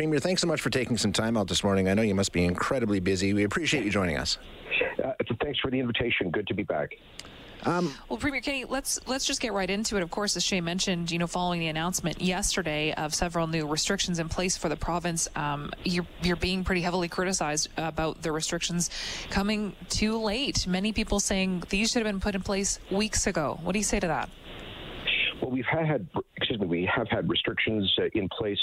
Premier, thanks so much for taking some time out this morning. I know you must be incredibly busy. We appreciate you joining us. Uh, thanks for the invitation. Good to be back. Um, well, Premier Kenney, let's let's just get right into it. Of course, as Shay mentioned, you know, following the announcement yesterday of several new restrictions in place for the province, um, you're you're being pretty heavily criticized about the restrictions coming too late. Many people saying these should have been put in place weeks ago. What do you say to that? Well, we've had, excuse me, we have had restrictions uh, in place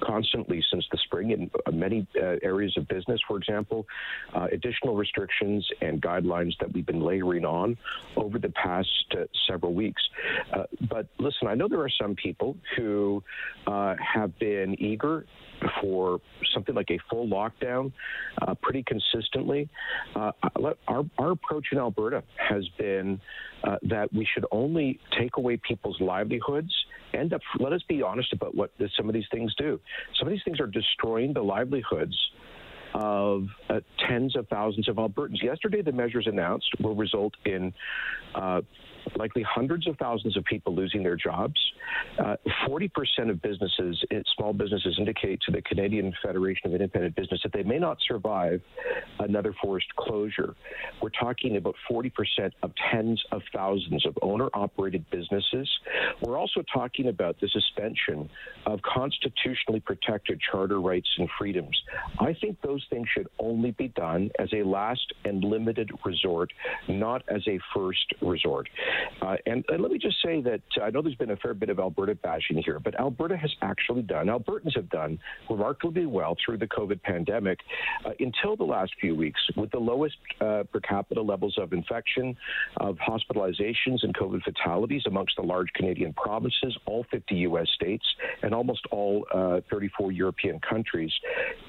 constantly since the spring in uh, many uh, areas of business, for example, uh, additional restrictions and guidelines that we've been layering on over the past uh, several weeks. Uh, but listen, I know there are some people who have been eager for something like a full lockdown uh, pretty consistently. Uh, our, our approach in Alberta has been uh, that we should only take away people's livelihoods. End up, let us be honest about what this, some of these things do. Some of these things are destroying the livelihoods of uh, tens of thousands of Albertans. Yesterday, the measures announced will result in uh, likely hundreds of thousands of people losing their jobs. Uh, 40% of businesses, eh, small businesses, indicate to the Canadian Federation of Independent Business that they may not survive another forced closure. We're talking about 40% of tens of thousands of owner operated businesses. We're also talking about the suspension of constitutionally protected charter rights and freedoms. I think those things should only be done as a last and limited resort, not as a first resort. Uh, and, and, let me just say that uh, I know there's been a fair bit of Alberta bashing here, but Alberta has actually done, Albertans have done remarkably well through the COVID pandemic uh, until the last few weeks with the lowest uh, per capita levels of infection, of hospitalizations, and COVID fatalities amongst the large Canadian provinces, all 50 U.S. states, and almost all uh, 34 European countries.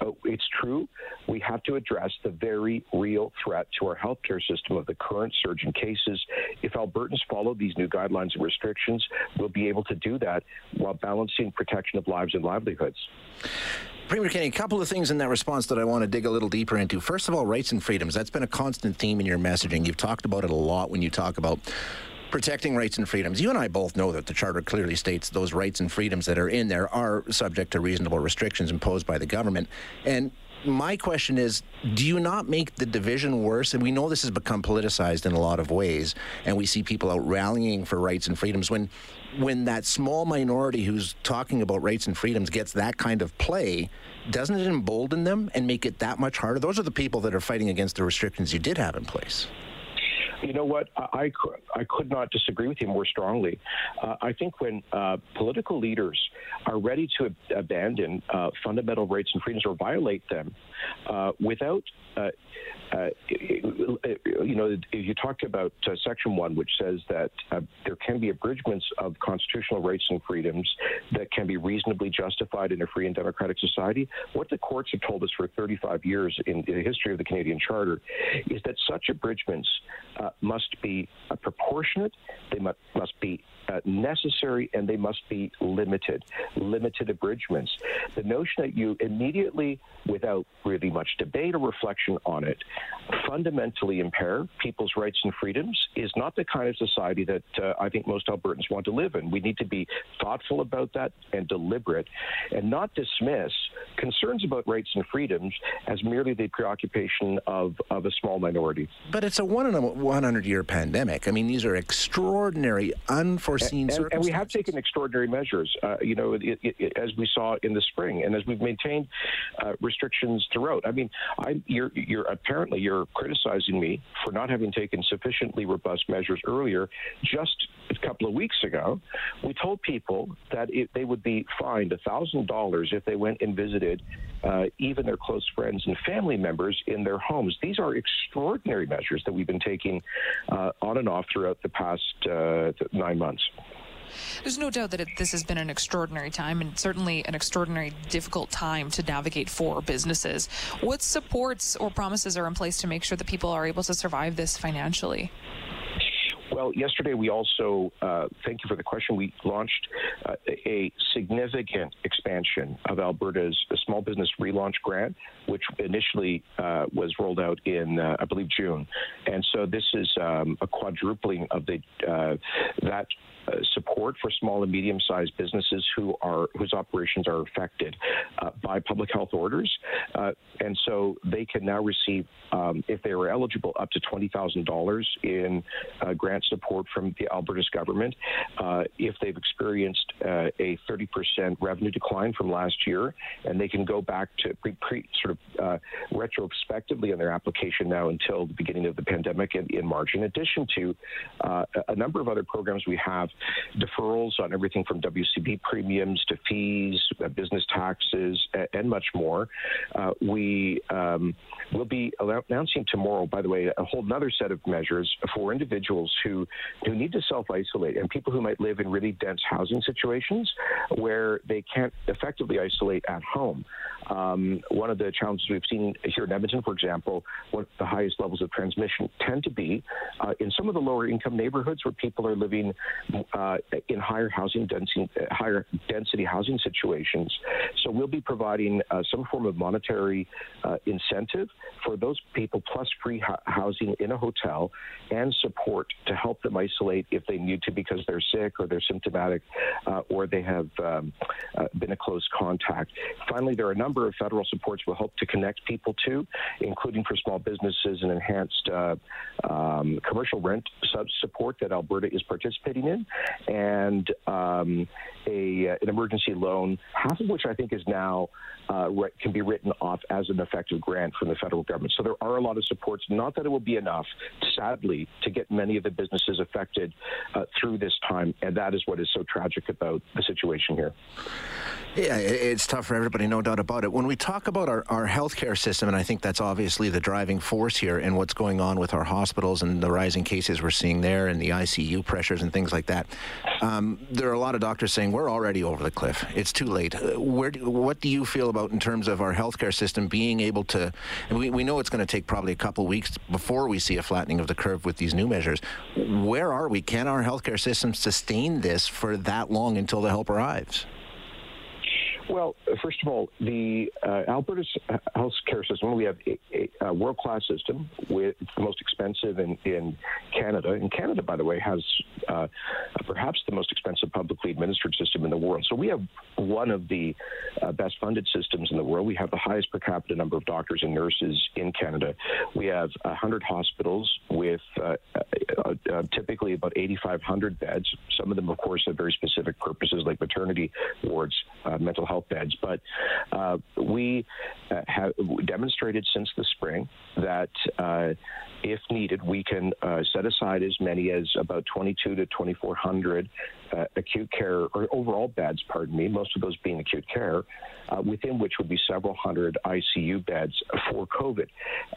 Uh, it's true, we have to address the very real threat to our healthcare system of the current surge in cases. If Albertans follow these new guidelines and restrictions, we'll be able to do that while balancing protection of lives and livelihoods. Premier Kenney, a couple of things in that response that I want to dig a little deeper into. First of all, rights and freedoms. That's been a constant theme in your messaging. You've talked about it a lot when you talk about protecting rights and freedoms. You and I both know that the Charter clearly states those rights and freedoms that are in there are subject to reasonable restrictions imposed by the government. And my question is do you not make the division worse? And we know this has become politicized in a lot of ways, and we see people out rallying for rights and freedoms when when that small minority who's talking about rights and freedoms gets that kind of play, doesn't it embolden them and make it that much harder? Those are the people that are fighting against the restrictions you did have in place. You know what? I, I could not disagree with you more strongly. Uh, I think when uh, political leaders are ready to ab- abandon uh, fundamental rights and freedoms or violate them uh, without uh, you know, you talked about uh, Section 1, which says that uh, there can be abridgments of constitutional rights and freedoms that can be reasonably justified in a free and democratic society. What the courts have told us for 35 years in, in the history of the Canadian Charter is that such abridgments uh, must be uh, proportionate, they must, must be uh, necessary, and they must be limited. Limited abridgments. The notion that you immediately, without really much debate or reflection on it, fundamentally impair people's rights and freedoms is not the kind of society that uh, I think most Albertans want to live in. We need to be thoughtful about that and deliberate and not dismiss concerns about rights and freedoms as merely the preoccupation of, of a small minority. But it's a one in a 100 year pandemic. I mean, these are extraordinary, unforeseen and, and, and we have taken extraordinary measures, uh, you know, it, it, as we saw in the spring and as we've maintained uh, restrictions throughout. I mean, I, you're, you're apparently you're criticizing me for not having taken sufficiently robust measures earlier. Just a couple of weeks ago, we told people that it, they would be fined $1,000 if they went and visited uh, even their close friends and family members in their homes. These are extraordinary measures that we've been taking uh, on and off throughout the past uh, nine months. There's no doubt that it, this has been an extraordinary time and certainly an extraordinary difficult time to navigate for businesses. What supports or promises are in place to make sure that people are able to survive this financially? Well, yesterday we also, uh, thank you for the question, we launched uh, a significant expansion of Alberta's Small Business Relaunch Grant, which initially uh, was rolled out in, uh, I believe, June. And so this is um, a quadrupling of the uh, that support for small and medium-sized businesses who are whose operations are affected uh, by public health orders, uh, and so they can now receive, um, if they were eligible, up to twenty thousand dollars in uh, grant support from the Alberta's government if they've experienced a thirty percent revenue decline from last year, and they can go back to pre, pre sort of retrospectively in their application now until the beginning of the pandemic in, in March. In addition to a number of other programs we have deferrals on everything from WCB premiums to fees, uh, business taxes, and much more. Uh, we um, will be announcing tomorrow, by the way, a whole other set of measures for individuals who, who need to self isolate and people who might live in really dense housing situations where they can't effectively isolate at home. Um, one of the challenges we've seen here in Edmonton, for example, what the highest levels of transmission tend to be uh, in some of the lower income neighborhoods where people are living uh, in higher housing density, higher density housing situations. So we'll be providing uh, some form of monetary uh, incentive for those people, plus free housing in a hotel and support to help them isolate if they need to because they're sick or they're symptomatic uh, or they have um, uh, been a close contact. Finally, there are a number number of federal supports we'll hope to connect people to, including for small businesses and enhanced uh, um, commercial rent sub support that Alberta is participating in, and um, a, uh, an emergency loan, half of which I think is now uh, can be written off as an effective grant from the federal government. So there are a lot of supports. Not that it will be enough, sadly, to get many of the businesses affected uh, through this time, and that is what is so tragic about the situation here. Yeah, it's tough for everybody, no doubt about it. When we talk about our, our healthcare system, and I think that's obviously the driving force here and what's going on with our hospitals and the rising cases we're seeing there and the ICU pressures and things like that, um, there are a lot of doctors saying we're already over the cliff. It's too late. Uh, where, do, what do you feel about in terms of our healthcare system being able to, we, we know it's going to take probably a couple weeks before we see a flattening of the curve with these new measures. Where are we? Can our healthcare system sustain this for that long until the help arrives? Well, first of all, the uh, Alberta's health care system, we have a, a, world class system. With, the most expensive in, in Canada. And Canada, by the way, has uh, perhaps the most expensive publicly administered system in the world. So we have one of the uh, best funded systems in the world. We have the highest per capita number of doctors and nurses in Canada. We have 100 hospitals with uh, uh, uh, typically about 8,500 beds. Some of them, of course, have very specific purposes like maternity wards, mental health health beds. But uh, we uh, have demonstrated since the spring that uh, if needed, we can uh, set aside as many as about 22 to 2,400 uh, acute care or overall beds, pardon me, most of those being acute care, uh, within which would be several hundred ICU beds for COVID.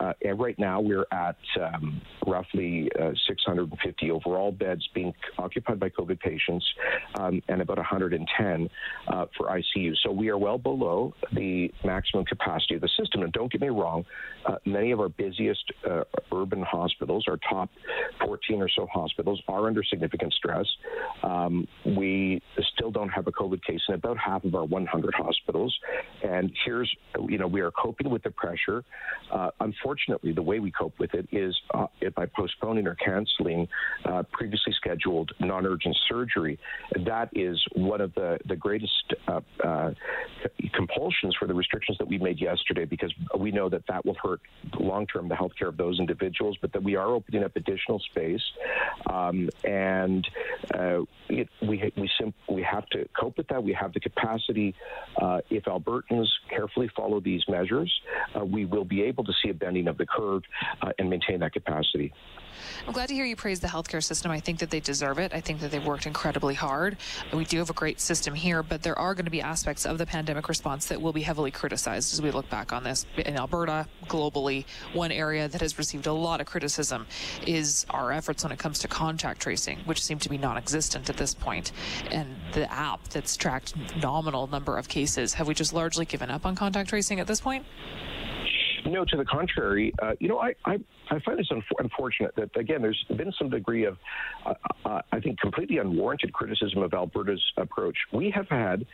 Uh, and right now we're at um, roughly uh, 650 overall beds being occupied by COVID patients um, and about 110 uh, for ICU. So we are well below the maximum capacity of the system. And don't get me wrong, uh, many of our busiest urban hospitals, our top 14 or so hospitals, are under significant stress. Um, we still don't have a COVID case in about half of our 100 hospitals. And here's, you know, we are coping with the pressure. Uh, unfortunately, the way we cope with it is uh, by postponing or canceling uh, previously scheduled non urgent surgery. That is one of the, the greatest uh, uh, compulsions for the restrictions that we made yesterday because we know that that will hurt long term the health care of those individuals, but that we are opening up additional space. Um, and uh, we, we, we have to cope with that. We have the capacity. if Albertans carefully follow these measures, uh, we will be able to see a bending of the curve uh, and maintain that capacity. I'm glad to hear you praise the healthcare system. I think that they deserve it. I think that they've worked incredibly hard. We do have a great system here, but there are going to be aspects of the pandemic response that will be heavily criticized as we look back on this. In Alberta, globally, one area that has received a lot of criticism is our efforts when it comes to contact tracing, which seem to be non existent at this. And the app that's tracked nominal number of cases. Have we just largely given up on contact tracing at this point? No, to the contrary. Uh, you know, I, I, I find this unfortunate that, again, there's been some degree of, uh, uh, I think, completely unwarranted criticism of Alberta's approach. We have had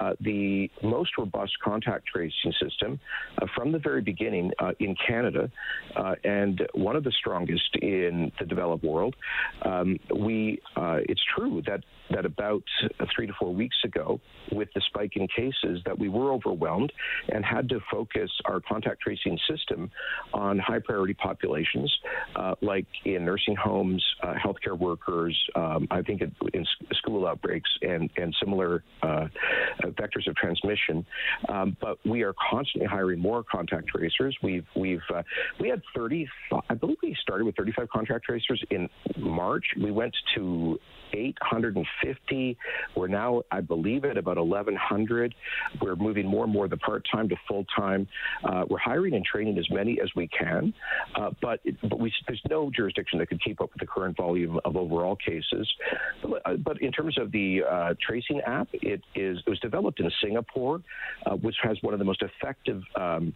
uh, the most robust contact tracing system uh, from the very beginning uh, in Canada and one of the strongest in the developed world. Um, we, it's true that that about three to four weeks ago, with the spike in cases, that we were overwhelmed and had to focus our contact tracing system on high priority populations, uh, like in nursing homes, uh, healthcare workers, um, I think in school outbreaks, and, and similar uh, vectors of transmission. Um, but we are constantly hiring more contact tracers. We've we've uh, we had 30, I believe we started with 35 contact tracers in March. We went to 850. We're now, I believe, at about 1,100. We're moving more and more the part time to full time. Uh, we're hiring and training as many as we can, uh, but but we, there's no jurisdiction that could keep up with the current volume of overall cases. But, uh, but in terms of the uh, tracing app, it is it was developed in Singapore, uh, which has one of the most effective um,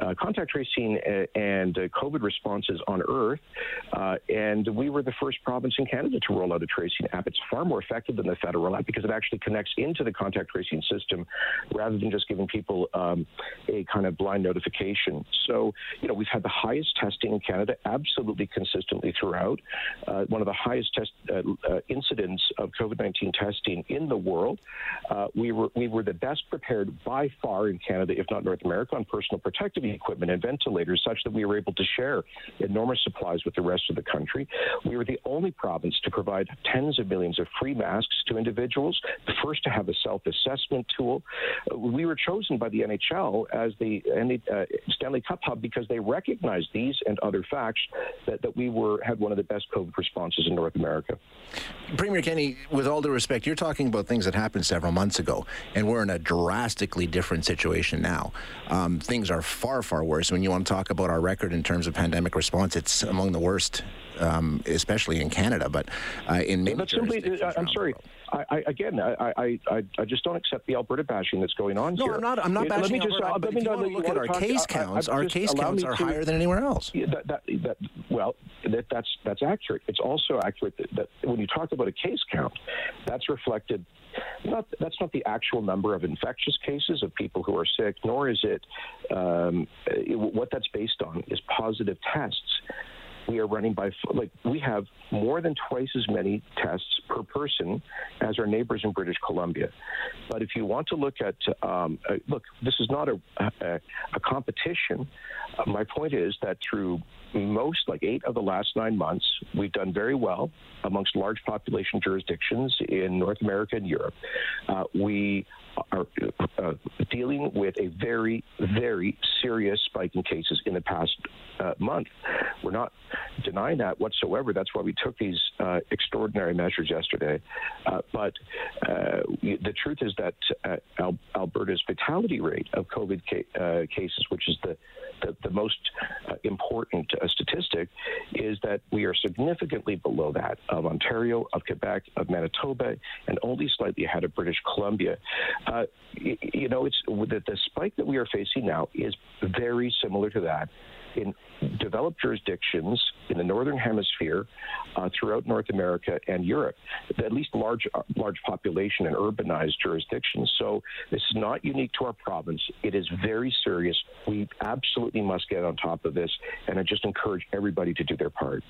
uh, contact tracing and uh, COVID responses on Earth. Uh, and we were the first province in Canada to roll out a tracing app. It's far more effective than the federal app because it actually connects into the contact tracing system rather than just giving people um, a kind of blind notification. So, you know, we've had the highest testing in Canada absolutely consistently throughout, one of the highest test incidents of COVID 19 testing in the world. we, were, we were the best prepared by far in Canada, if not North America, on personal protective equipment and ventilators such that we were able to share enormous supplies with the rest of the country. We were the only province to provide tens of millions of free masks to individuals, the first to have a self assessment tool. We were chosen by the NHL as the uh, Stanley Cup hub because they recognized these and other facts that, that we were had one of the best COVID responses in North America. Premier Kenney, with all due respect, you're talking about things that happened several months ago, and we're in a drastically different situation now. Um, things are far, far worse. When you want to talk about our record in terms of pandemic response, it's among the worst, um, especially in Canada, but uh, in many but simply, uh, I'm sorry. I, I, again, I, I, I just don't accept the Alberta bashing that's going on no, here. No, I'm not. I'm not bashing let me just, Alberta. Uh, you want to look at our talk, case counts, our case counts are to, higher than anywhere else. That, that, that, well, that, that's that's accurate. It's also accurate that, that when you talk about a case count, that's reflected not, that's not the actual number of infectious cases of people who are sick, nor is it, um, it what that's based on is positive tests we are running by like we have more than twice as many tests per person as our neighbors in British Columbia. But if you want to look at um, uh, look, this is not a a, a competition. Uh, my point is that through most, like eight of the last nine months, we've done very well amongst large population jurisdictions in North America and Europe. Uh, we are uh, dealing with a very, very serious spike in cases in the past uh, month. We're not denying that whatsoever. That's why we took these uh, extraordinary measures yesterday. Uh, but uh, the truth is that uh, Al- Alberta's fatality rate of COVID ca- cases, which is the the, the most important statistic, is that we are significantly below that of Ontario, of Quebec, of Manitoba, and only slightly ahead of British Columbia. Uh, you know, it's the, the spike that we are facing now is very similar to that in developed jurisdictions in the northern hemisphere, uh, throughout North America and Europe, at least large large population and urbanized jurisdictions. So this is not unique to our province. It is very serious. We absolutely must get on top of this, and I just encourage everybody to do their part.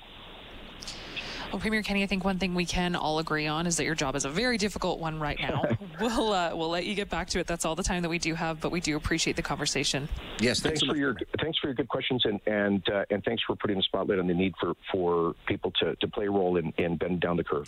Well, Premier Kenney, I think one thing we can all agree on is that your job is a very difficult one right now. we'll uh, we'll let you get back to it. That's all the time that we do have, but we do appreciate the conversation. Yes, thanks, thanks for your thanks for your good questions and and uh, and thanks for putting the spotlight on the need for for people to to play a role in in bending down the curve.